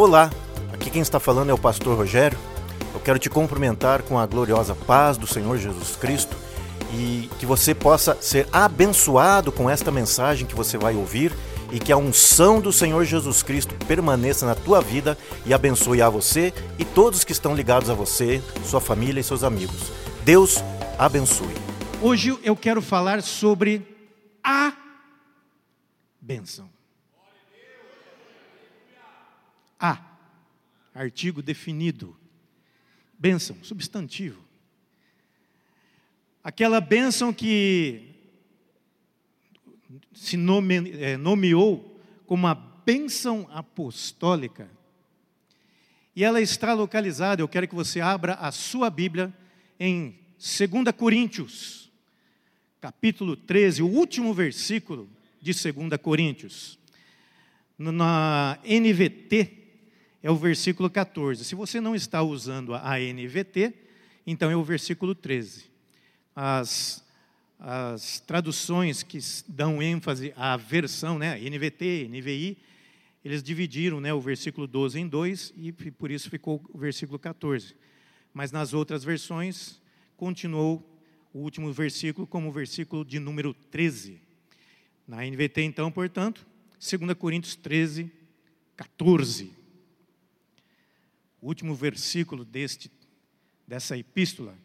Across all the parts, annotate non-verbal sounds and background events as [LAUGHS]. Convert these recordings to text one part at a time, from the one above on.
Olá, aqui quem está falando é o pastor Rogério. Eu quero te cumprimentar com a gloriosa paz do Senhor Jesus Cristo e que você possa ser abençoado com esta mensagem que você vai ouvir e que a unção do Senhor Jesus Cristo permaneça na tua vida e abençoe a você e todos que estão ligados a você, sua família e seus amigos. Deus abençoe. Hoje eu quero falar sobre a bênção. A, artigo definido. Bênção, substantivo. Aquela bênção que se nome, é, nomeou como a bênção apostólica. E ela está localizada, eu quero que você abra a sua Bíblia em 2 Coríntios, capítulo 13, o último versículo de 2 Coríntios. Na NVT é o versículo 14. Se você não está usando a NVT, então é o versículo 13. As as traduções que dão ênfase à versão, né, NVT, NVI, eles dividiram né, o versículo 12 em dois e por isso ficou o versículo 14. Mas nas outras versões, continuou o último versículo como o versículo de número 13. Na NVT, então, portanto, 2 Coríntios 13, 14. O último versículo deste, dessa epístola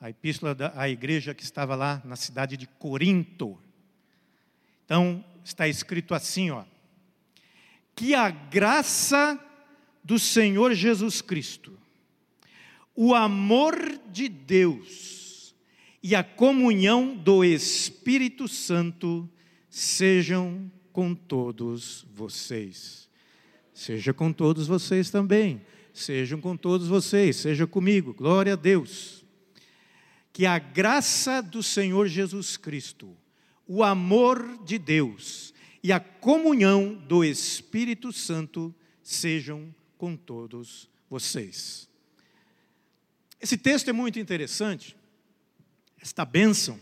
a epístola da igreja que estava lá na cidade de Corinto. Então, está escrito assim, ó: Que a graça do Senhor Jesus Cristo, o amor de Deus e a comunhão do Espírito Santo sejam com todos vocês. Seja com todos vocês também. Sejam com todos vocês, seja comigo. Glória a Deus que a graça do Senhor Jesus Cristo, o amor de Deus e a comunhão do Espírito Santo sejam com todos vocês. Esse texto é muito interessante, esta bênção,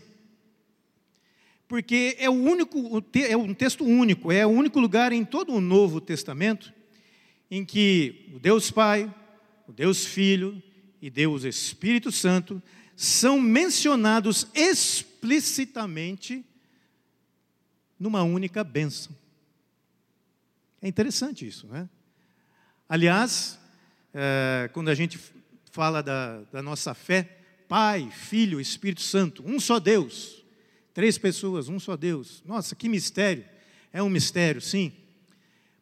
porque é o único, é um texto único, é o único lugar em todo o Novo Testamento em que o Deus Pai, o Deus Filho e Deus Espírito Santo são mencionados explicitamente numa única bênção. É interessante isso, né? Aliás, é, quando a gente fala da, da nossa fé, Pai, Filho, Espírito Santo, um só Deus, três pessoas, um só Deus. Nossa, que mistério! É um mistério, sim,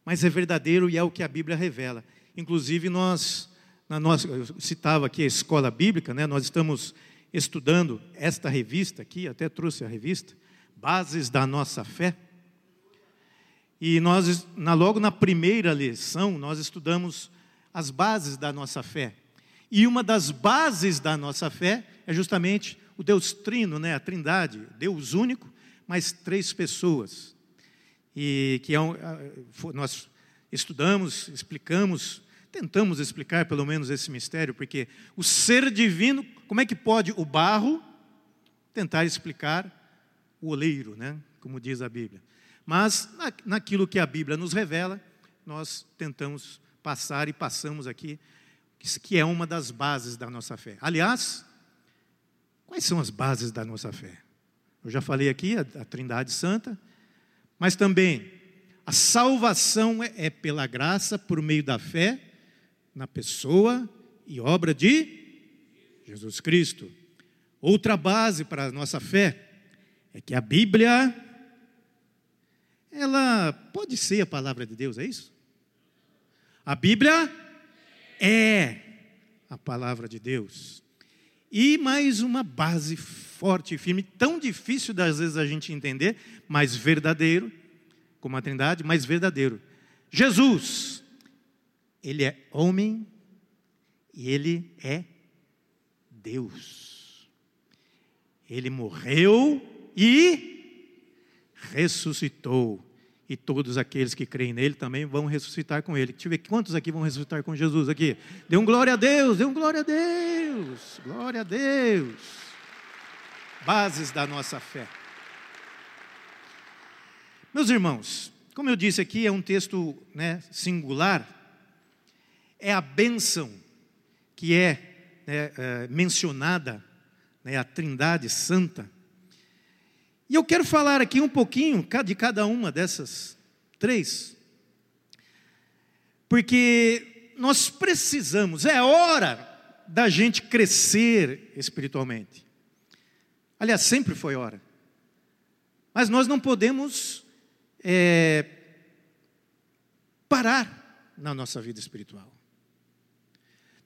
mas é verdadeiro e é o que a Bíblia revela. Inclusive, nós na nossa, eu citava aqui a escola bíblica, né? nós estamos estudando esta revista aqui, até trouxe a revista, Bases da Nossa Fé. E nós, na, logo na primeira lição, nós estudamos as bases da nossa fé. E uma das bases da nossa fé é justamente o Deus Trino, né? a Trindade, Deus único, mas três pessoas. E que é um, nós estudamos, explicamos Tentamos explicar pelo menos esse mistério, porque o ser divino, como é que pode o barro tentar explicar o oleiro, né? como diz a Bíblia? Mas naquilo que a Bíblia nos revela, nós tentamos passar e passamos aqui, que é uma das bases da nossa fé. Aliás, quais são as bases da nossa fé? Eu já falei aqui, a Trindade Santa, mas também a salvação é, é pela graça, por meio da fé, na pessoa e obra de Jesus Cristo. Outra base para a nossa fé é que a Bíblia ela pode ser a palavra de Deus, é isso? A Bíblia é a palavra de Deus. E mais uma base forte e firme, tão difícil das vezes a gente entender, mas verdadeiro, como a Trindade, mas verdadeiro. Jesus ele é homem e ele é Deus. Ele morreu e ressuscitou. E todos aqueles que creem nele também vão ressuscitar com ele. Deixa eu ver quantos aqui vão ressuscitar com Jesus aqui. Dê um glória a Deus, dê um glória a Deus. Glória a Deus. Bases da nossa fé. Meus irmãos, como eu disse aqui, é um texto né, singular é a bênção que é, né, é mencionada, né, a Trindade Santa. E eu quero falar aqui um pouquinho de cada uma dessas três, porque nós precisamos, é hora da gente crescer espiritualmente. Aliás, sempre foi hora. Mas nós não podemos é, parar na nossa vida espiritual.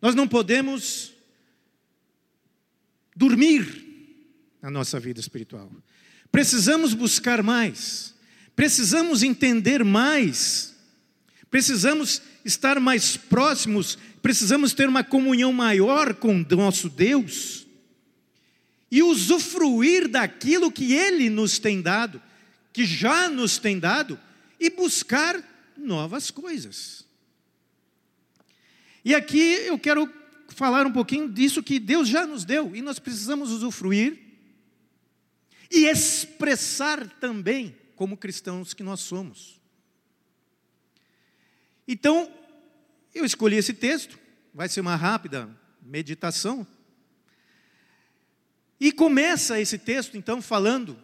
Nós não podemos dormir na nossa vida espiritual. Precisamos buscar mais, precisamos entender mais, precisamos estar mais próximos, precisamos ter uma comunhão maior com nosso Deus e usufruir daquilo que Ele nos tem dado, que já nos tem dado, e buscar novas coisas. E aqui eu quero falar um pouquinho disso que Deus já nos deu e nós precisamos usufruir e expressar também como cristãos que nós somos. Então, eu escolhi esse texto, vai ser uma rápida meditação. E começa esse texto então falando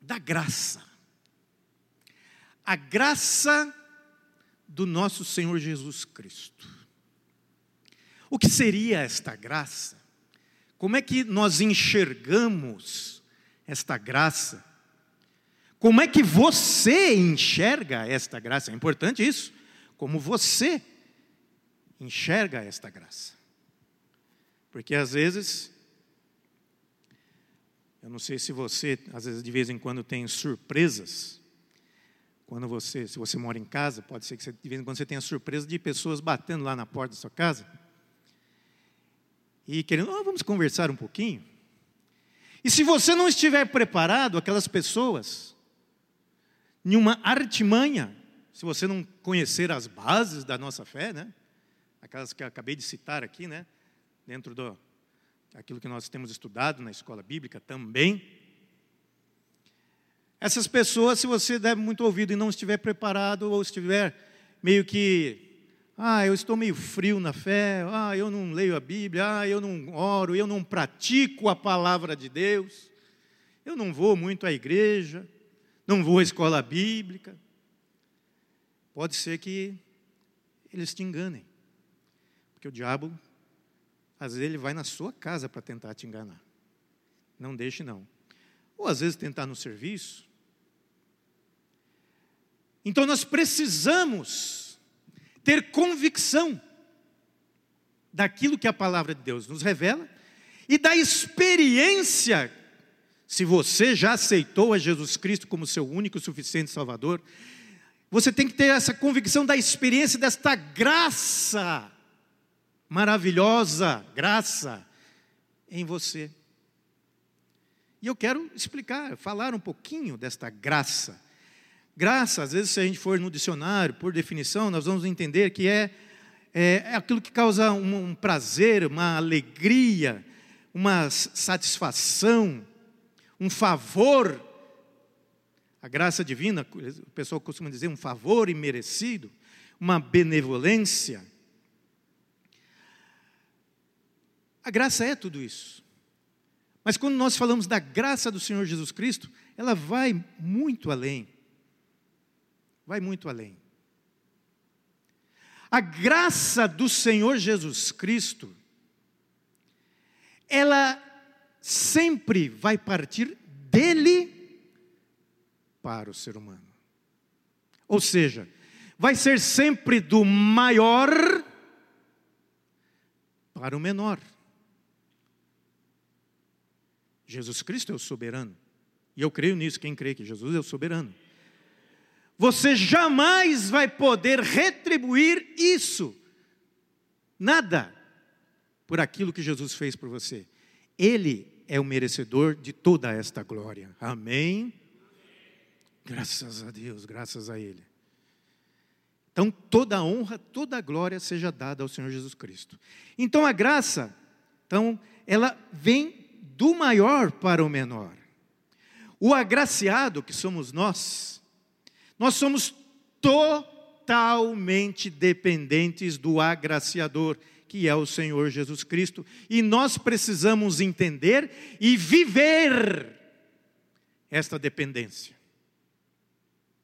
da graça. A graça do nosso Senhor Jesus Cristo. O que seria esta graça? Como é que nós enxergamos esta graça? Como é que você enxerga esta graça? É importante isso. Como você enxerga esta graça. Porque às vezes, eu não sei se você, às vezes de vez em quando tem surpresas. Quando você, se você mora em casa, pode ser que você, de vez em quando você tenha surpresa de pessoas batendo lá na porta da sua casa e querendo, oh, vamos conversar um pouquinho. E se você não estiver preparado, aquelas pessoas, em uma artimanha, se você não conhecer as bases da nossa fé, né? Aquelas que eu acabei de citar aqui, né? Dentro do aquilo que nós temos estudado na escola bíblica também. Essas pessoas, se você der muito ouvido e não estiver preparado ou estiver meio que ah, eu estou meio frio na fé. Ah, eu não leio a Bíblia. Ah, eu não oro. Eu não pratico a palavra de Deus. Eu não vou muito à igreja. Não vou à escola bíblica. Pode ser que eles te enganem. Porque o diabo, às vezes, ele vai na sua casa para tentar te enganar. Não deixe, não. Ou às vezes tentar no serviço. Então nós precisamos ter convicção daquilo que a palavra de Deus nos revela e da experiência. Se você já aceitou a Jesus Cristo como seu único e suficiente Salvador, você tem que ter essa convicção da experiência desta graça maravilhosa, graça em você. E eu quero explicar, falar um pouquinho desta graça Graça, às vezes, se a gente for no dicionário, por definição, nós vamos entender que é, é, é aquilo que causa um, um prazer, uma alegria, uma satisfação, um favor. A graça divina, o pessoal costuma dizer, um favor imerecido, uma benevolência. A graça é tudo isso. Mas quando nós falamos da graça do Senhor Jesus Cristo, ela vai muito além vai muito além. A graça do Senhor Jesus Cristo, ela sempre vai partir dele para o ser humano. Ou seja, vai ser sempre do maior para o menor. Jesus Cristo é o soberano. E eu creio nisso, quem crê que Jesus é o soberano você jamais vai poder retribuir isso, nada, por aquilo que Jesus fez por você. Ele é o merecedor de toda esta glória. Amém? Graças a Deus, graças a Ele. Então, toda a honra, toda a glória seja dada ao Senhor Jesus Cristo. Então, a graça, então, ela vem do maior para o menor. O agraciado, que somos nós, nós somos totalmente dependentes do agraciador, que é o Senhor Jesus Cristo, e nós precisamos entender e viver esta dependência.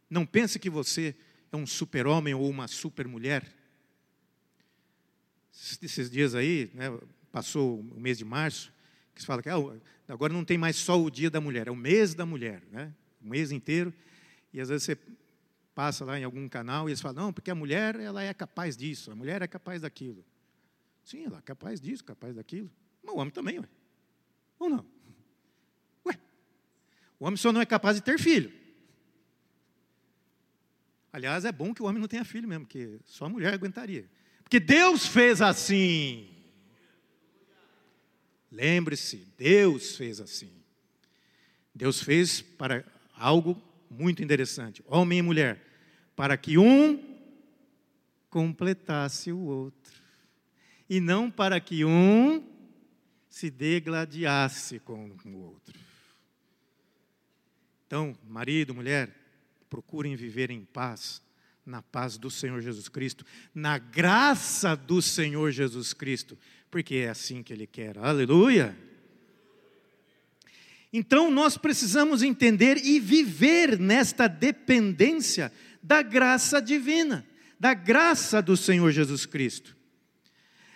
Não pense que você é um super-homem ou uma super-mulher. Esses dias aí, né, passou o mês de março, que se fala que ah, agora não tem mais só o dia da mulher, é o mês da mulher, né? o mês inteiro. E às vezes você passa lá em algum canal e eles falam, não, porque a mulher ela é capaz disso, a mulher é capaz daquilo. Sim, ela é capaz disso, capaz daquilo. Mas o homem também, ué. ou não? Ué, o homem só não é capaz de ter filho. Aliás, é bom que o homem não tenha filho mesmo, porque só a mulher aguentaria. Porque Deus fez assim. Lembre-se, Deus fez assim. Deus fez para algo muito interessante, homem e mulher, para que um completasse o outro, e não para que um se degladiasse com o outro. Então, marido, mulher, procurem viver em paz, na paz do Senhor Jesus Cristo, na graça do Senhor Jesus Cristo, porque é assim que Ele quer. Aleluia! Então nós precisamos entender e viver nesta dependência da graça divina, da graça do Senhor Jesus Cristo.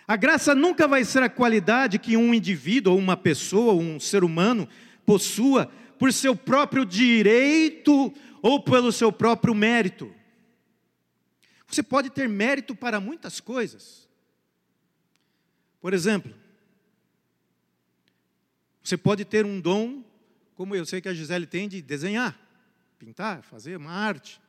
A graça nunca vai ser a qualidade que um indivíduo, ou uma pessoa, ou um ser humano possua por seu próprio direito ou pelo seu próprio mérito. Você pode ter mérito para muitas coisas. Por exemplo, você pode ter um dom como eu sei que a Gisele tem de desenhar, pintar, fazer uma arte.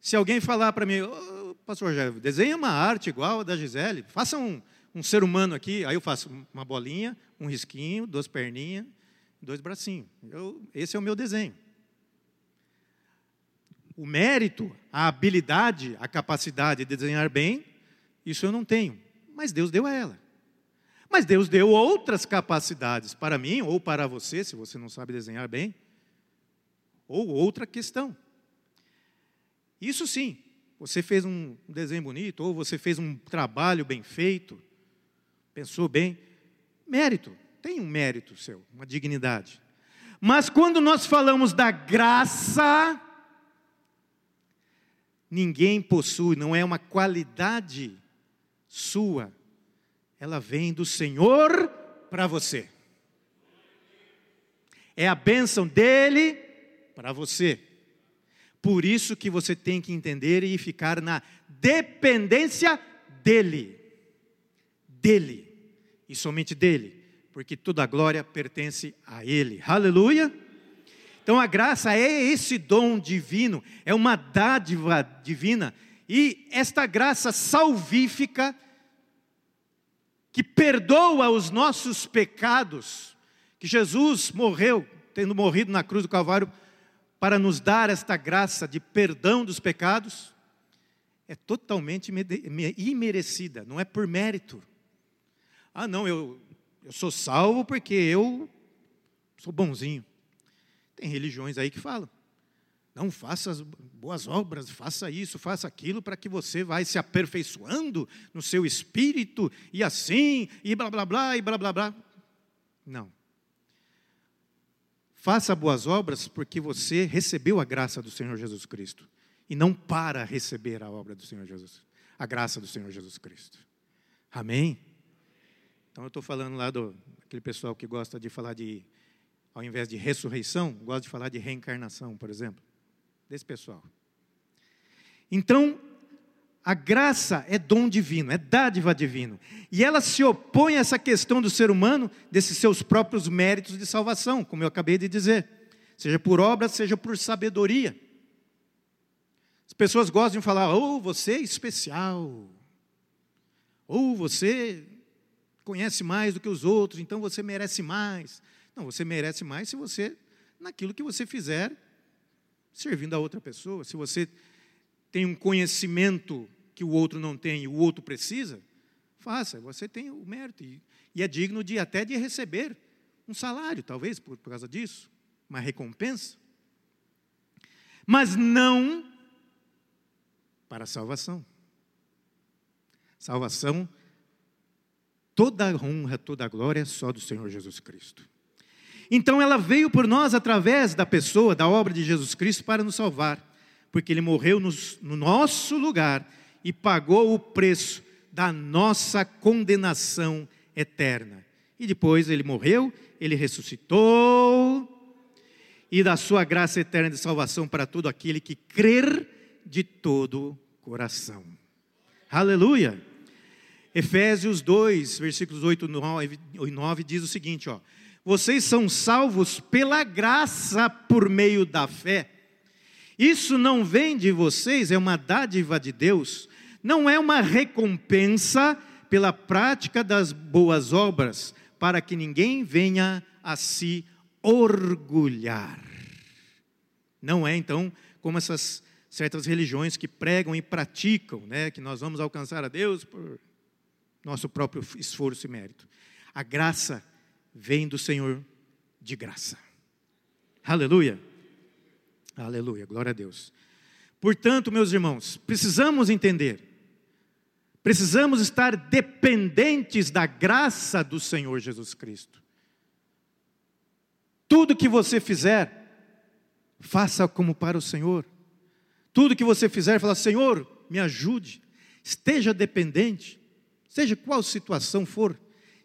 Se alguém falar para mim, oh, pastor Rogério, desenha uma arte igual a da Gisele, faça um, um ser humano aqui, aí eu faço uma bolinha, um risquinho, duas perninhas, dois bracinhos. Eu, esse é o meu desenho. O mérito, a habilidade, a capacidade de desenhar bem, isso eu não tenho, mas Deus deu a ela. Mas Deus deu outras capacidades para mim ou para você, se você não sabe desenhar bem, ou outra questão. Isso sim, você fez um desenho bonito, ou você fez um trabalho bem feito, pensou bem, mérito, tem um mérito seu, uma dignidade. Mas quando nós falamos da graça, ninguém possui, não é uma qualidade sua, ela vem do Senhor para você. É a bênção dele para você. Por isso que você tem que entender e ficar na dependência dele. Dele. E somente dele. Porque toda a glória pertence a ele. Aleluia. Então a graça é esse dom divino, é uma dádiva divina. E esta graça salvífica que perdoa os nossos pecados, que Jesus morreu, tendo morrido na cruz do Calvário, para nos dar esta graça de perdão dos pecados, é totalmente imerecida, não é por mérito. Ah, não, eu, eu sou salvo porque eu sou bonzinho. Tem religiões aí que falam. Não faça as boas obras, faça isso, faça aquilo, para que você vai se aperfeiçoando no seu espírito, e assim, e blá blá blá, e blá blá blá. Não. Faça boas obras porque você recebeu a graça do Senhor Jesus Cristo. E não para receber a obra do Senhor Jesus, a graça do Senhor Jesus Cristo. Amém? Então eu estou falando lá do aquele pessoal que gosta de falar de, ao invés de ressurreição, gosta de falar de reencarnação, por exemplo desse pessoal. Então, a graça é dom divino, é dádiva divino. E ela se opõe a essa questão do ser humano, desses seus próprios méritos de salvação, como eu acabei de dizer. Seja por obra, seja por sabedoria. As pessoas gostam de falar, ou oh, você é especial, ou você conhece mais do que os outros, então você merece mais. Não, você merece mais se você, naquilo que você fizer, servindo a outra pessoa. Se você tem um conhecimento que o outro não tem e o outro precisa, faça, você tem o mérito e, e é digno de até de receber um salário, talvez por, por causa disso, uma recompensa. Mas não para a salvação. Salvação, toda a honra, toda a glória é só do Senhor Jesus Cristo. Então ela veio por nós através da pessoa, da obra de Jesus Cristo para nos salvar, porque ele morreu nos, no nosso lugar e pagou o preço da nossa condenação eterna. E depois ele morreu, ele ressuscitou, e da sua graça eterna de salvação para todo aquele que crer de todo coração. Aleluia! Efésios 2, versículos 8 e 9 diz o seguinte, ó: Vocês são salvos pela graça por meio da fé. Isso não vem de vocês, é uma dádiva de Deus, não é uma recompensa pela prática das boas obras, para que ninguém venha a se orgulhar. Não é então como essas certas religiões que pregam e praticam, né, que nós vamos alcançar a Deus por nosso próprio esforço e mérito. A graça vem do Senhor de graça. Aleluia. Aleluia, glória a Deus. Portanto, meus irmãos, precisamos entender, precisamos estar dependentes da graça do Senhor Jesus Cristo. Tudo que você fizer, faça como para o Senhor. Tudo que você fizer, fala: Senhor, me ajude. Esteja dependente, seja qual situação for,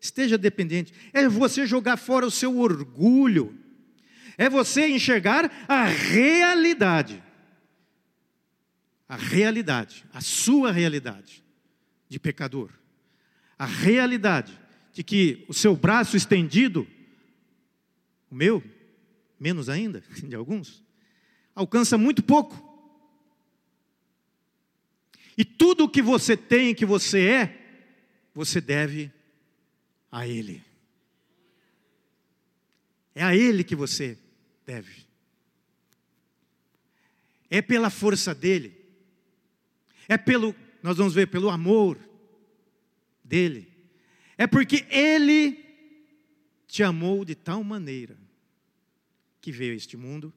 esteja dependente. É você jogar fora o seu orgulho, é você enxergar a realidade. A realidade, a sua realidade de pecador. A realidade de que o seu braço estendido o meu, menos ainda, [LAUGHS] de alguns, alcança muito pouco. E tudo o que você tem, que você é, você deve a Ele. É a Ele que você deve. É pela força dele. É pelo, nós vamos ver, pelo amor dele. É porque Ele te amou de tal maneira que veio a este mundo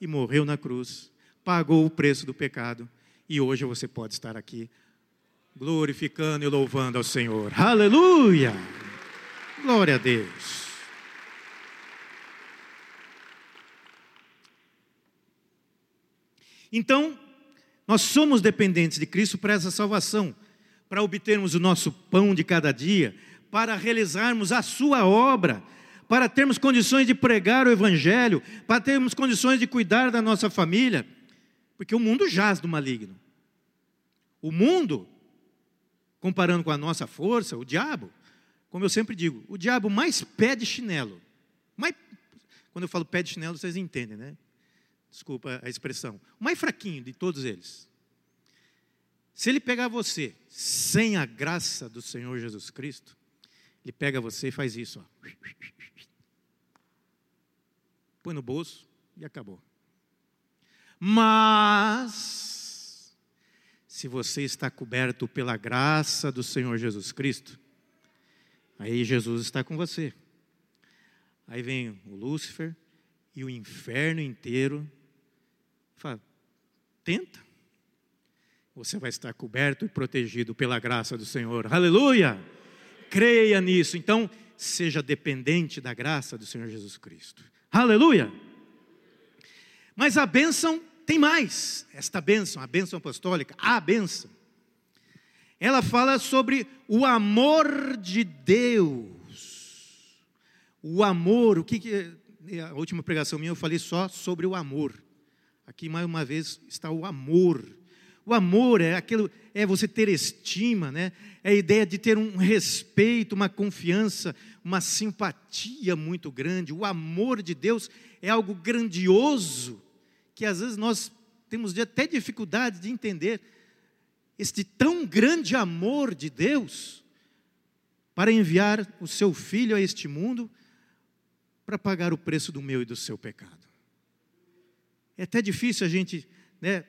e morreu na cruz, pagou o preço do pecado e hoje você pode estar aqui glorificando e louvando ao Senhor. Aleluia! Glória a Deus. Então, nós somos dependentes de Cristo para essa salvação, para obtermos o nosso pão de cada dia, para realizarmos a sua obra, para termos condições de pregar o Evangelho, para termos condições de cuidar da nossa família, porque o mundo jaz do maligno. O mundo, comparando com a nossa força, o diabo, como eu sempre digo, o diabo mais pé de chinelo. Mais, quando eu falo pé de chinelo, vocês entendem, né? Desculpa a expressão. O mais fraquinho de todos eles. Se ele pegar você sem a graça do Senhor Jesus Cristo, ele pega você e faz isso, ó. Põe no bolso e acabou. Mas, se você está coberto pela graça do Senhor Jesus Cristo, aí Jesus está com você. Aí vem o Lúcifer e o inferno inteiro. Fala, tenta você vai estar coberto e protegido pela graça do Senhor. Aleluia! Creia nisso. Então, seja dependente da graça do Senhor Jesus Cristo. Aleluia! Mas a bênção tem mais. Esta bênção, a bênção apostólica, a bênção. Ela fala sobre o amor de Deus. O amor, o que, que a última pregação minha eu falei só sobre o amor. Aqui mais uma vez está o amor o amor é aquilo, é você ter estima, né? É a ideia de ter um respeito, uma confiança, uma simpatia muito grande. O amor de Deus é algo grandioso que às vezes nós temos até dificuldade de entender. Este tão grande amor de Deus para enviar o seu filho a este mundo para pagar o preço do meu e do seu pecado. É até difícil a gente, né,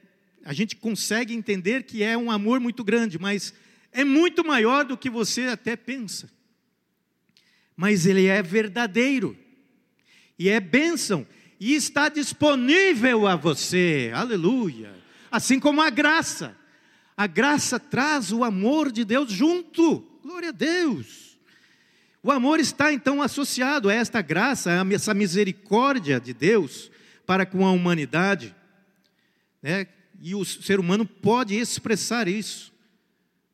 a gente consegue entender que é um amor muito grande, mas é muito maior do que você até pensa. Mas ele é verdadeiro, e é bênção, e está disponível a você, aleluia. Assim como a graça, A graça traz o amor de Deus junto. Glória a Deus. O amor está então associado a esta graça, a essa misericórdia de Deus para com a humanidade. Né? E o ser humano pode expressar isso,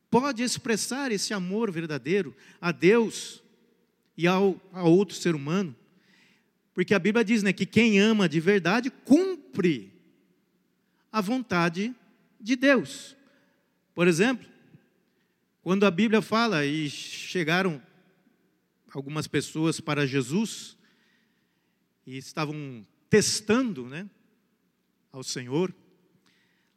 pode expressar esse amor verdadeiro a Deus e ao, a outro ser humano. Porque a Bíblia diz né, que quem ama de verdade cumpre a vontade de Deus. Por exemplo, quando a Bíblia fala e chegaram algumas pessoas para Jesus e estavam testando né, ao Senhor,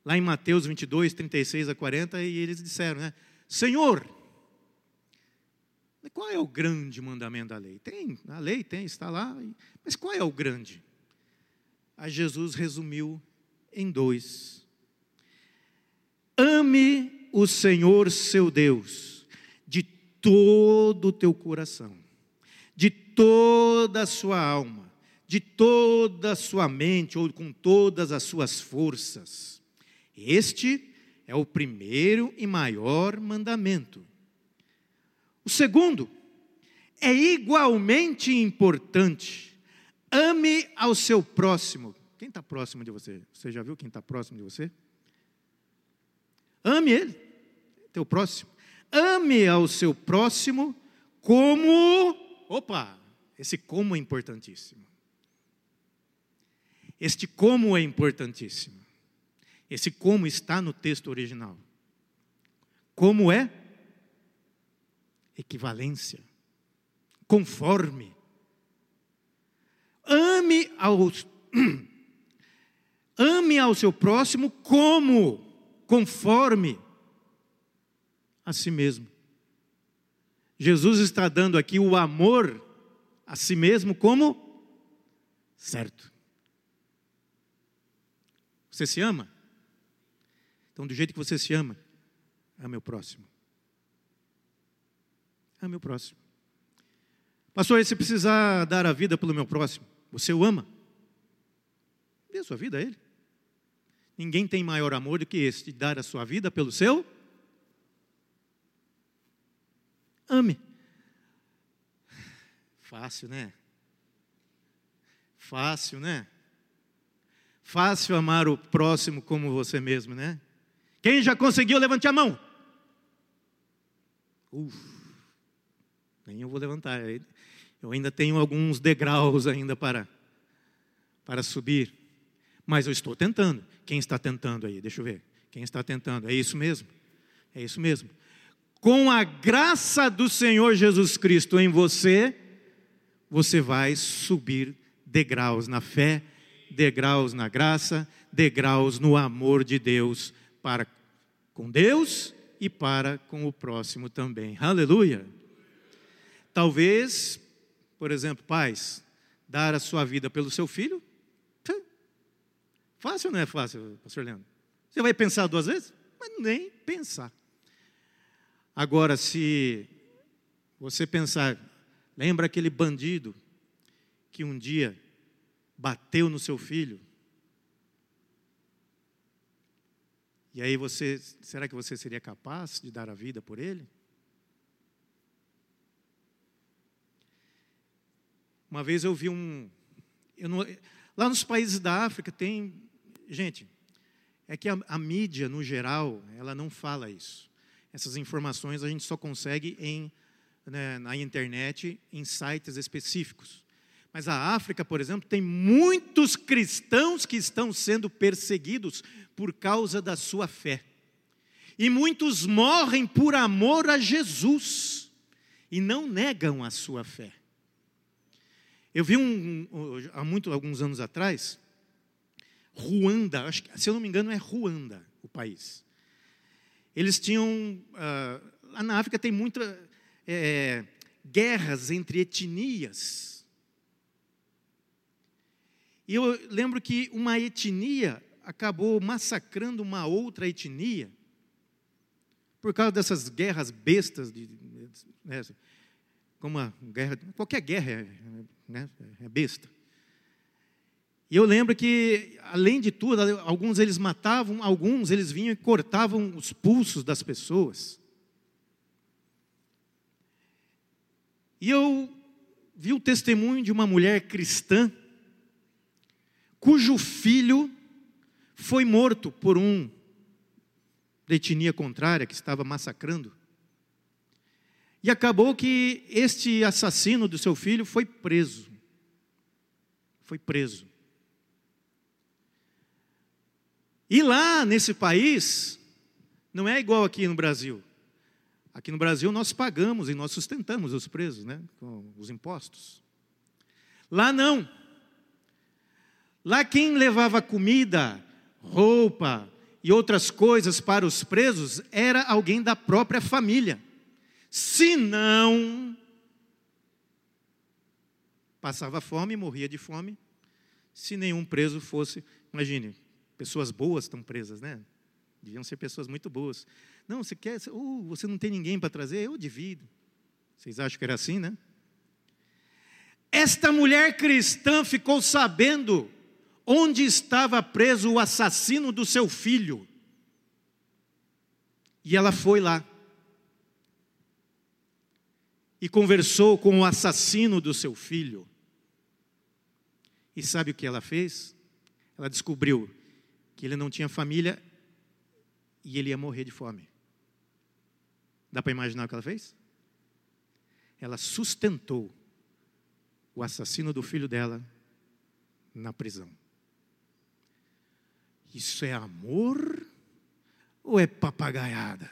lá em Mateus 22, 36 a 40, e eles disseram, né, Senhor, qual é o grande mandamento da lei? Tem, a lei tem, está lá, mas qual é o grande? Jesus resumiu em dois. Ame o Senhor seu Deus de todo o teu coração, de toda a sua alma, de toda a sua mente ou com todas as suas forças. Este é o primeiro e maior mandamento. O segundo é igualmente importante. Ame ao seu próximo quem está próximo de você? Você já viu quem está próximo de você? Ame ele, teu próximo. Ame ao seu próximo como. Opa, esse como é importantíssimo. Este como é importantíssimo. Esse como está no texto original. Como é? Equivalência. Conforme. Ame aos [CLEARS THROAT] Ame ao seu próximo como, conforme a si mesmo. Jesus está dando aqui o amor a si mesmo como certo. Você se ama? Então, do jeito que você se ama, ame o próximo. Ame o próximo. Pastor, e se precisar dar a vida pelo meu próximo, você o ama? Dê a sua vida a ele. Ninguém tem maior amor do que esse, de dar a sua vida pelo seu. Ame. Fácil, né? Fácil, né? Fácil amar o próximo como você mesmo, né? Quem já conseguiu, levante a mão. Uf, nem eu vou levantar. Eu ainda tenho alguns degraus ainda para, para subir. Mas eu estou tentando. Quem está tentando aí? Deixa eu ver. Quem está tentando? É isso mesmo? É isso mesmo. Com a graça do Senhor Jesus Cristo em você, você vai subir degraus na fé, degraus na graça, degraus no amor de Deus para com Deus e para com o próximo também. Aleluia. Talvez, por exemplo, pais, dar a sua vida pelo seu filho Fácil ou não é fácil, pastor Leandro? Você vai pensar duas vezes? Mas nem pensar. Agora, se você pensar, lembra aquele bandido que um dia bateu no seu filho? E aí você, será que você seria capaz de dar a vida por ele? Uma vez eu vi um, eu não, lá nos países da África tem gente, é que a, a, mídia, no geral, ela não fala isso. Essas informações a gente só consegue em, né, na internet, em sites específicos. Mas a África, por exemplo, tem muitos cristãos que estão sendo perseguidos por causa da sua fé. E muitos morrem por amor a Jesus e não negam a sua fé. Eu vi um, um, há muito, alguns anos atrás Ruanda, acho que, se eu não me engano, é Ruanda o país. Eles tinham. Uh, lá na África tem muitas é, guerras entre etnias. E eu lembro que uma etnia acabou massacrando uma outra etnia por causa dessas guerras bestas, de, né, como a guerra, qualquer guerra é, né, é besta. E eu lembro que, além de tudo, alguns eles matavam, alguns eles vinham e cortavam os pulsos das pessoas. E eu vi o testemunho de uma mulher cristã, cujo filho foi morto por um da etnia contrária que estava massacrando. E acabou que este assassino do seu filho foi preso. Foi preso. E lá nesse país, não é igual aqui no Brasil. Aqui no Brasil nós pagamos e nós sustentamos os presos, né, com os impostos. Lá não. Lá quem levava comida, roupa e outras coisas para os presos era alguém da própria família. Se não, passava fome, morria de fome, se nenhum preso fosse, imagine, Pessoas boas estão presas, né? Deviam ser pessoas muito boas. Não, você quer, uh, você não tem ninguém para trazer, eu divido. Vocês acham que era assim, né? Esta mulher cristã ficou sabendo onde estava preso o assassino do seu filho. E ela foi lá. E conversou com o assassino do seu filho. E sabe o que ela fez? Ela descobriu que ele não tinha família e ele ia morrer de fome. Dá para imaginar o que ela fez? Ela sustentou o assassino do filho dela na prisão. Isso é amor ou é papagaiada?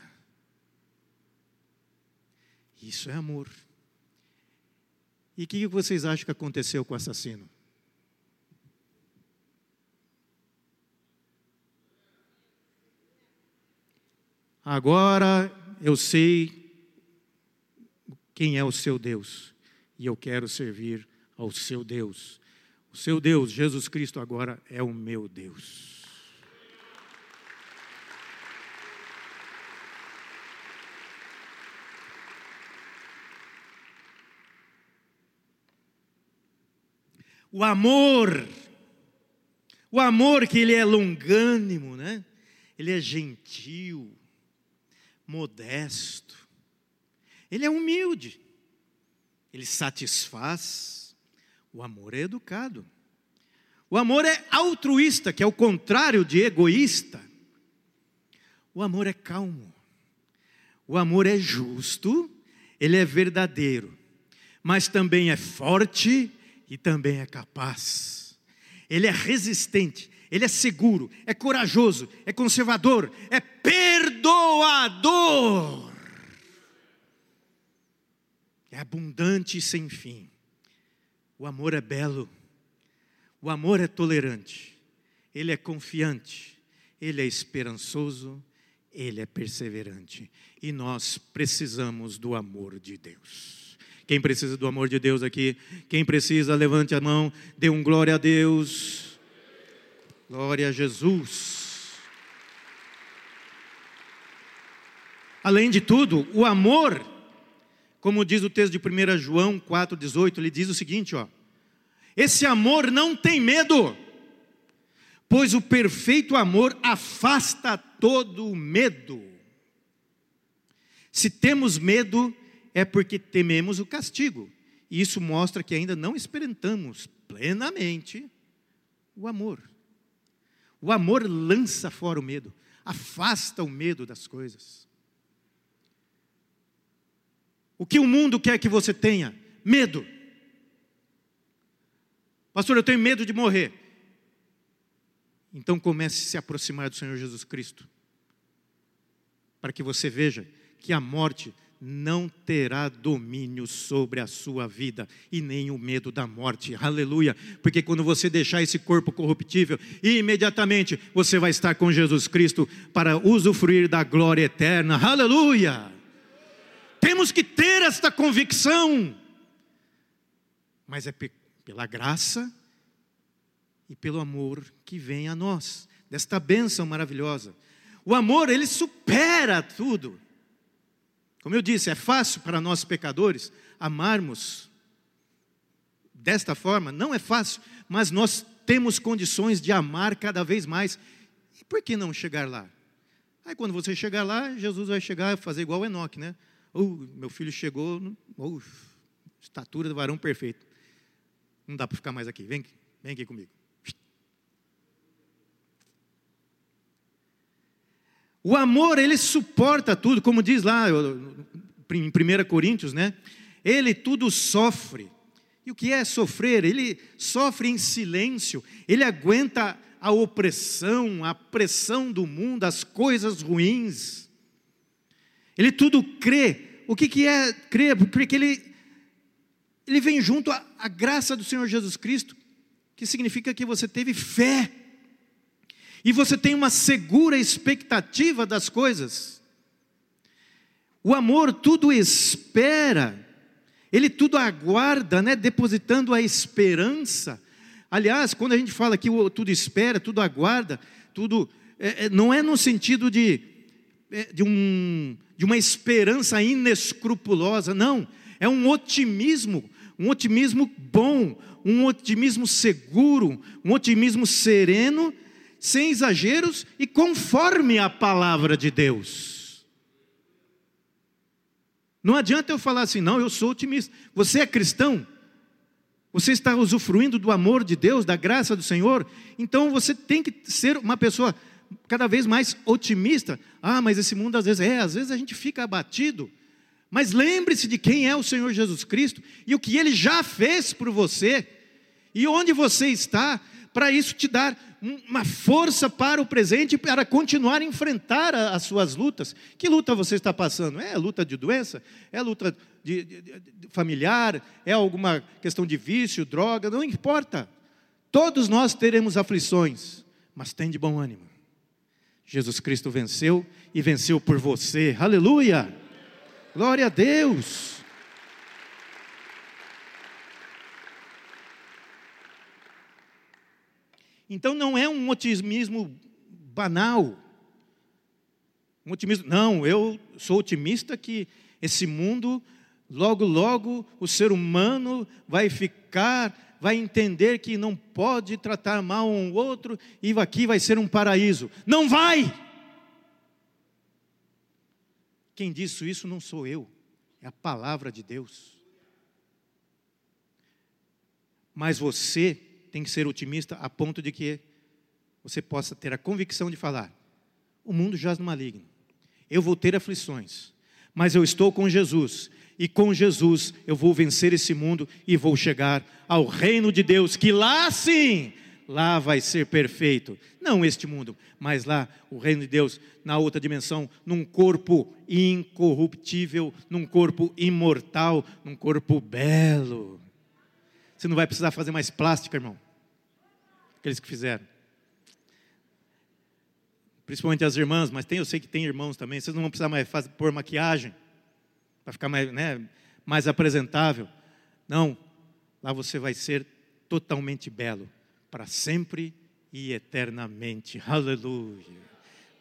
Isso é amor. E o que vocês acham que aconteceu com o assassino? Agora eu sei quem é o seu Deus e eu quero servir ao seu Deus. O seu Deus, Jesus Cristo, agora é o meu Deus. O amor, o amor que ele é longânimo, né? Ele é gentil, modesto, ele é humilde, ele satisfaz. O amor é educado. O amor é altruísta, que é o contrário de egoísta. O amor é calmo. O amor é justo, ele é verdadeiro, mas também é forte e também é capaz. Ele é resistente, ele é seguro, é corajoso, é conservador, é perdoador. É abundante e sem fim. O amor é belo, o amor é tolerante, ele é confiante, ele é esperançoso, ele é perseverante. E nós precisamos do amor de Deus. Quem precisa do amor de Deus aqui? Quem precisa, levante a mão, dê um glória a Deus. Glória a Jesus. Além de tudo, o amor, como diz o texto de 1 João 4,18, ele diz o seguinte: ó, esse amor não tem medo, pois o perfeito amor afasta todo o medo. Se temos medo, é porque tememos o castigo, e isso mostra que ainda não experimentamos plenamente o amor. O amor lança fora o medo, afasta o medo das coisas. O que o mundo quer que você tenha? Medo. Pastor, eu tenho medo de morrer. Então comece a se aproximar do Senhor Jesus Cristo, para que você veja que a morte não terá domínio sobre a sua vida e nem o medo da morte. Aleluia! Porque quando você deixar esse corpo corruptível, imediatamente você vai estar com Jesus Cristo para usufruir da glória eterna. Aleluia! Temos que ter esta convicção. Mas é pela graça e pelo amor que vem a nós, desta bênção maravilhosa. O amor, ele supera tudo. Como eu disse, é fácil para nós pecadores amarmos desta forma, não é fácil, mas nós temos condições de amar cada vez mais. E por que não chegar lá? Aí quando você chegar lá, Jesus vai chegar e fazer igual Enoque, né? Oh, meu filho chegou, oh, estatura do varão perfeito. Não dá para ficar mais aqui, vem, vem aqui comigo. O amor, ele suporta tudo, como diz lá em 1 Coríntios, né? Ele tudo sofre. E o que é sofrer? Ele sofre em silêncio, ele aguenta a opressão, a pressão do mundo, as coisas ruins. Ele tudo crê. O que, que é crer? Porque ele, ele vem junto à, à graça do Senhor Jesus Cristo, que significa que você teve fé e você tem uma segura expectativa das coisas. O amor tudo espera, ele tudo aguarda, né, depositando a esperança. Aliás, quando a gente fala que tudo espera, tudo aguarda, tudo é, é, não é no sentido de, é, de, um, de uma esperança inescrupulosa, não. É um otimismo, um otimismo bom, um otimismo seguro, um otimismo sereno sem exageros e conforme a palavra de Deus. Não adianta eu falar assim, não, eu sou otimista. Você é cristão? Você está usufruindo do amor de Deus, da graça do Senhor? Então você tem que ser uma pessoa cada vez mais otimista. Ah, mas esse mundo às vezes é, às vezes a gente fica abatido. Mas lembre-se de quem é o Senhor Jesus Cristo e o que ele já fez por você. E onde você está, para isso te dar uma força para o presente para continuar a enfrentar as suas lutas. Que luta você está passando? É luta de doença? É luta de, de, de, familiar? É alguma questão de vício, droga? Não importa. Todos nós teremos aflições, mas tem de bom ânimo. Jesus Cristo venceu e venceu por você. Aleluia! Glória a Deus! Então não é um otimismo banal. Um otimismo, não, eu sou otimista que esse mundo, logo, logo, o ser humano vai ficar, vai entender que não pode tratar mal um outro e aqui vai ser um paraíso. Não vai! Quem disse isso não sou eu, é a palavra de Deus. Mas você tem que ser otimista a ponto de que você possa ter a convicção de falar: o mundo jaz no maligno, eu vou ter aflições, mas eu estou com Jesus, e com Jesus eu vou vencer esse mundo e vou chegar ao reino de Deus, que lá sim, lá vai ser perfeito. Não este mundo, mas lá o reino de Deus, na outra dimensão, num corpo incorruptível, num corpo imortal, num corpo belo. Você não vai precisar fazer mais plástica, irmão. Aqueles que fizeram. Principalmente as irmãs, mas tem, eu sei que tem irmãos também. Vocês não vão precisar mais fazer, pôr maquiagem para ficar mais, né, mais apresentável. Não, lá você vai ser totalmente belo, para sempre e eternamente. Aleluia.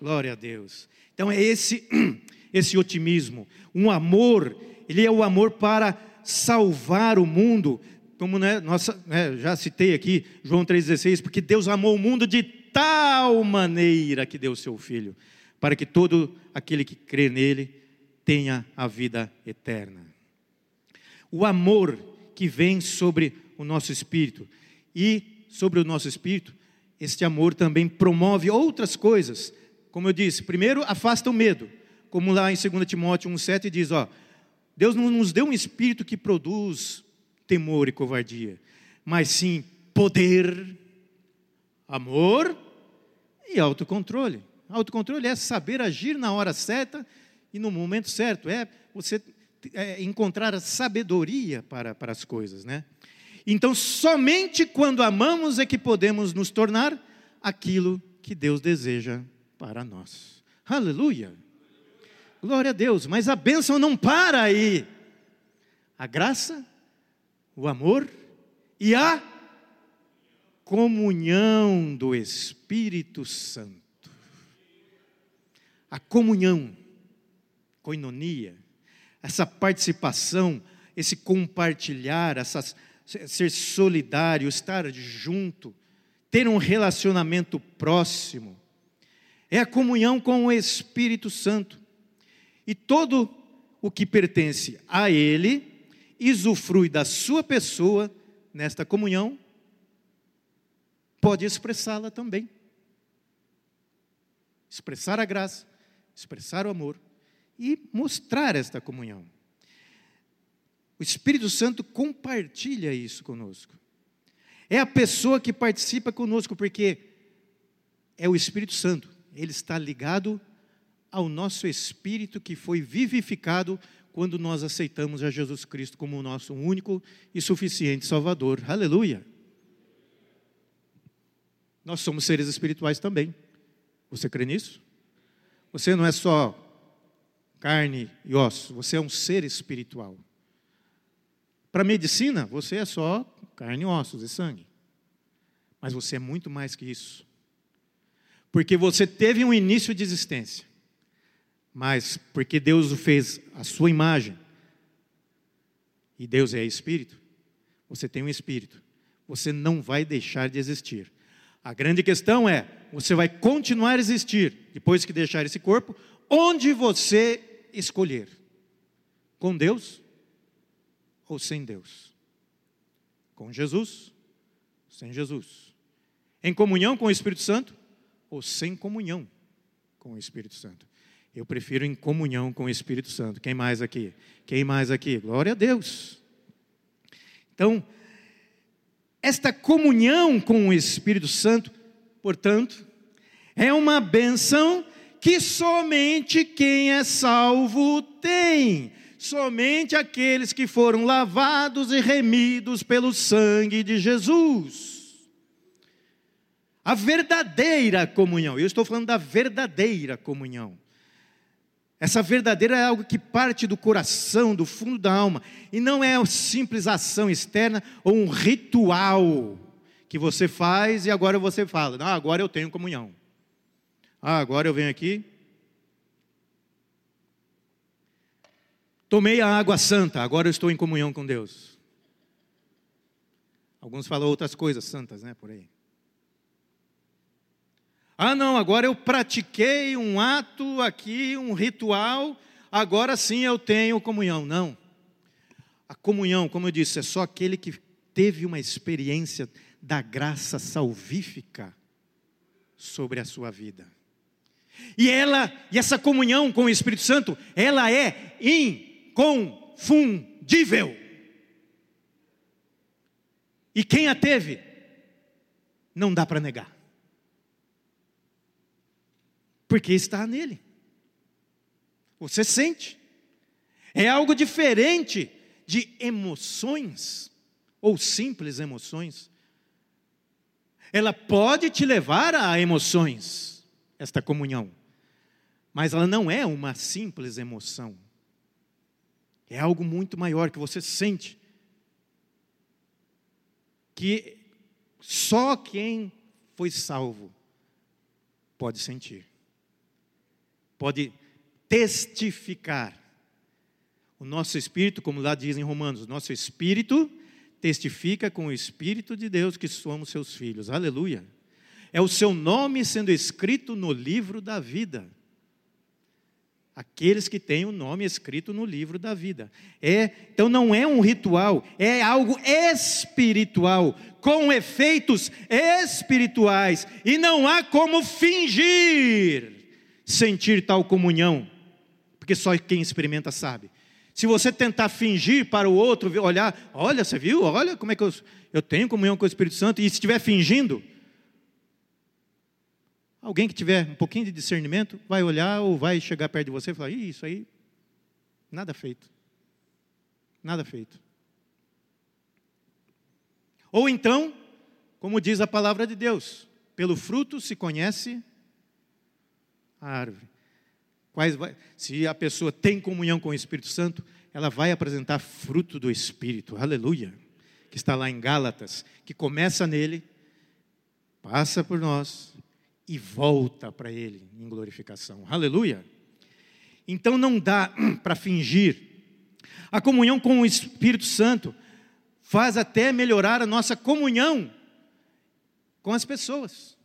Glória a Deus. Então é esse [CLEARS THROAT] esse otimismo, um amor, ele é o amor para salvar o mundo, como né, nossa, né, já citei aqui, João 3,16, porque Deus amou o mundo de tal maneira que deu o seu Filho, para que todo aquele que crê nele tenha a vida eterna. O amor que vem sobre o nosso espírito, e sobre o nosso espírito, este amor também promove outras coisas, como eu disse, primeiro afasta o medo, como lá em 2 Timóteo 1,7 diz: ó, Deus não nos deu um espírito que produz temor e covardia, mas sim poder, amor e autocontrole. Autocontrole é saber agir na hora certa e no momento certo, é você é, encontrar a sabedoria para, para as coisas, né? Então, somente quando amamos é que podemos nos tornar aquilo que Deus deseja para nós. Aleluia! Glória a Deus, mas a bênção não para aí. A graça o amor e a comunhão do Espírito Santo. A comunhão, coinonia, essa participação, esse compartilhar, essa, ser solidário, estar junto, ter um relacionamento próximo, é a comunhão com o Espírito Santo. E todo o que pertence a Ele usufrui da sua pessoa nesta comunhão, pode expressá-la também. Expressar a graça, expressar o amor e mostrar esta comunhão. O Espírito Santo compartilha isso conosco. É a pessoa que participa conosco, porque é o Espírito Santo. Ele está ligado ao nosso espírito que foi vivificado quando nós aceitamos a Jesus Cristo como o nosso único e suficiente Salvador. Aleluia! Nós somos seres espirituais também. Você crê nisso? Você não é só carne e osso, você é um ser espiritual. Para a medicina, você é só carne, ossos e sangue. Mas você é muito mais que isso. Porque você teve um início de existência. Mas porque Deus o fez a sua imagem, e Deus é espírito, você tem um espírito. Você não vai deixar de existir. A grande questão é: você vai continuar a existir depois que deixar esse corpo, onde você escolher. Com Deus ou sem Deus? Com Jesus, sem Jesus. Em comunhão com o Espírito Santo ou sem comunhão com o Espírito Santo? Eu prefiro em comunhão com o Espírito Santo. Quem mais aqui? Quem mais aqui? Glória a Deus. Então, esta comunhão com o Espírito Santo, portanto, é uma benção que somente quem é salvo tem somente aqueles que foram lavados e remidos pelo sangue de Jesus. A verdadeira comunhão, eu estou falando da verdadeira comunhão. Essa verdadeira é algo que parte do coração, do fundo da alma, e não é uma simples ação externa ou um ritual que você faz e agora você fala: "Ah, agora eu tenho comunhão". Ah, agora eu venho aqui, Tomei a água santa, agora eu estou em comunhão com Deus. Alguns falam outras coisas santas, né, por aí. Ah, não, agora eu pratiquei um ato aqui, um ritual, agora sim eu tenho comunhão. Não. A comunhão, como eu disse, é só aquele que teve uma experiência da graça salvífica sobre a sua vida. E ela, e essa comunhão com o Espírito Santo, ela é in inconfundível. E quem a teve, não dá para negar. Porque está nele. Você sente. É algo diferente de emoções, ou simples emoções. Ela pode te levar a emoções, esta comunhão, mas ela não é uma simples emoção. É algo muito maior que você sente. Que só quem foi salvo pode sentir. Pode testificar. O nosso espírito, como lá diz em Romanos, o nosso espírito testifica com o espírito de Deus que somos seus filhos. Aleluia. É o seu nome sendo escrito no livro da vida aqueles que têm o nome escrito no livro da vida. É, então não é um ritual, é algo espiritual, com efeitos espirituais, e não há como fingir sentir tal comunhão, porque só quem experimenta sabe. Se você tentar fingir para o outro, olhar, olha, você viu? Olha como é que eu, eu tenho comunhão com o Espírito Santo, e se estiver fingindo, Alguém que tiver um pouquinho de discernimento vai olhar ou vai chegar perto de você e falar: Isso aí, nada feito. Nada feito. Ou então, como diz a palavra de Deus, pelo fruto se conhece a árvore. Vai, se a pessoa tem comunhão com o Espírito Santo, ela vai apresentar fruto do Espírito, aleluia, que está lá em Gálatas, que começa nele, passa por nós e volta para Ele em glorificação. Aleluia! Então não dá [CLEARS THROAT] para fingir. A comunhão com o Espírito Santo faz até melhorar a nossa comunhão com as pessoas.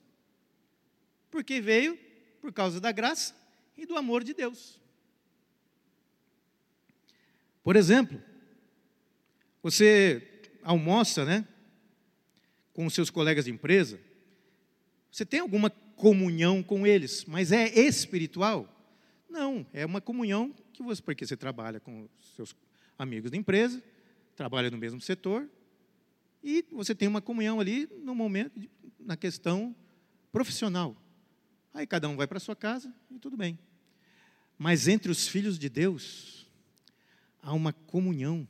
Porque veio por causa da graça e do amor de Deus. Por exemplo, você almoça, né, com os seus colegas de empresa, você tem alguma comunhão com eles, mas é espiritual? Não, é uma comunhão que você, porque você trabalha com seus amigos de empresa, trabalha no mesmo setor, e você tem uma comunhão ali no momento, na questão profissional. Aí cada um vai para sua casa e tudo bem. Mas entre os filhos de Deus, há uma comunhão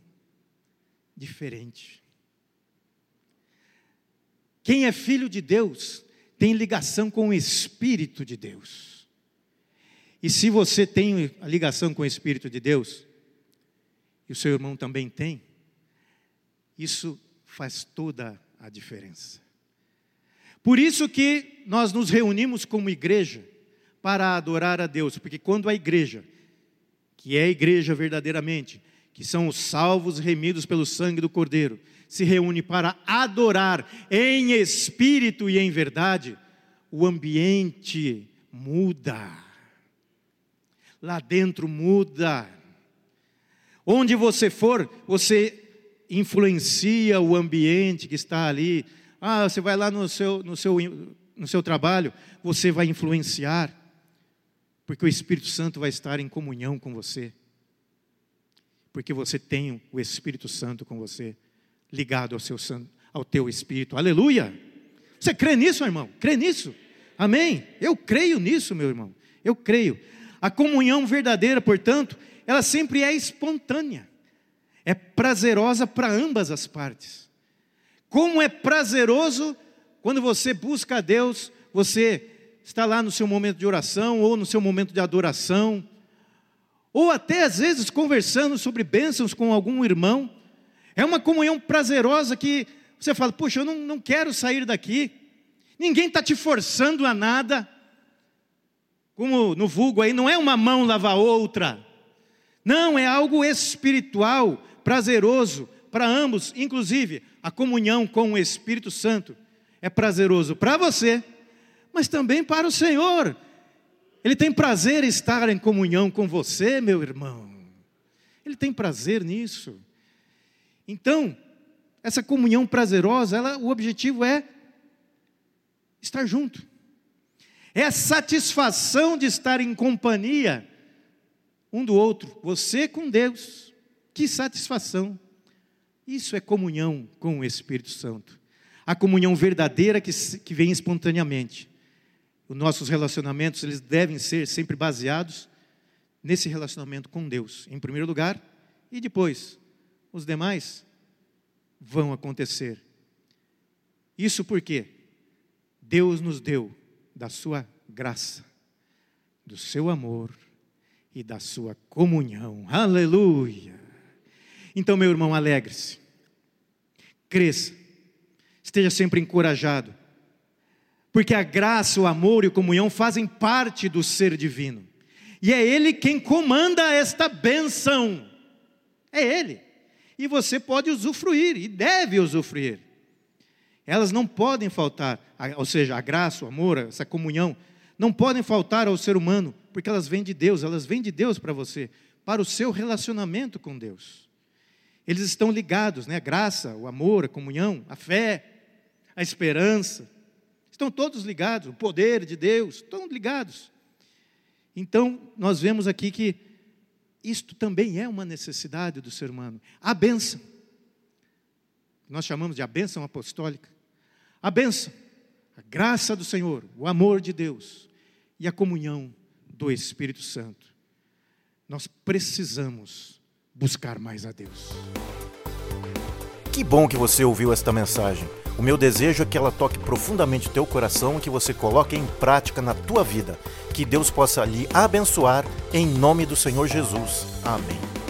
diferente. Quem é filho de Deus tem ligação com o Espírito de Deus. E se você tem a ligação com o Espírito de Deus, e o seu irmão também tem, isso faz toda a diferença. Por isso que nós nos reunimos como igreja para adorar a Deus, porque quando a igreja, que é a igreja verdadeiramente, que são os salvos remidos pelo sangue do Cordeiro, se reúne para adorar em espírito e em verdade, o ambiente muda. Lá dentro muda. Onde você for, você influencia o ambiente que está ali. Ah, você vai lá no seu, no seu, no seu trabalho, você vai influenciar, porque o Espírito Santo vai estar em comunhão com você porque você tem o Espírito Santo com você, ligado ao, seu, ao teu Espírito. Aleluia! Você crê nisso, irmão? Crê nisso? Amém? Eu creio nisso, meu irmão. Eu creio. A comunhão verdadeira, portanto, ela sempre é espontânea. É prazerosa para ambas as partes. Como é prazeroso quando você busca a Deus, você está lá no seu momento de oração ou no seu momento de adoração, ou até às vezes conversando sobre bênçãos com algum irmão. É uma comunhão prazerosa que você fala: Puxa, eu não, não quero sair daqui, ninguém está te forçando a nada. Como no vulgo aí, não é uma mão lavar outra, não, é algo espiritual, prazeroso para ambos, inclusive a comunhão com o Espírito Santo é prazeroso para você, mas também para o Senhor. Ele tem prazer em estar em comunhão com você, meu irmão. Ele tem prazer nisso. Então, essa comunhão prazerosa, ela, o objetivo é estar junto. É a satisfação de estar em companhia um do outro, você com Deus. Que satisfação! Isso é comunhão com o Espírito Santo. A comunhão verdadeira que, que vem espontaneamente os nossos relacionamentos eles devem ser sempre baseados nesse relacionamento com Deus, em primeiro lugar, e depois os demais vão acontecer. Isso porque Deus nos deu da sua graça, do seu amor e da sua comunhão. Aleluia! Então, meu irmão, alegre-se, cresça, esteja sempre encorajado, porque a graça, o amor e a comunhão fazem parte do ser divino. E é Ele quem comanda esta benção. É Ele. E você pode usufruir, e deve usufruir. Elas não podem faltar, ou seja, a graça, o amor, essa comunhão, não podem faltar ao ser humano, porque elas vêm de Deus, elas vêm de Deus para você, para o seu relacionamento com Deus. Eles estão ligados, né? A graça, o amor, a comunhão, a fé, a esperança, Estão todos ligados, o poder de Deus, estão ligados. Então, nós vemos aqui que isto também é uma necessidade do ser humano. A bênção, nós chamamos de a bênção apostólica. A bênção, a graça do Senhor, o amor de Deus e a comunhão do Espírito Santo. Nós precisamos buscar mais a Deus. Que bom que você ouviu esta mensagem. O meu desejo é que ela toque profundamente o teu coração e que você coloque em prática na tua vida. Que Deus possa lhe abençoar em nome do Senhor Jesus. Amém.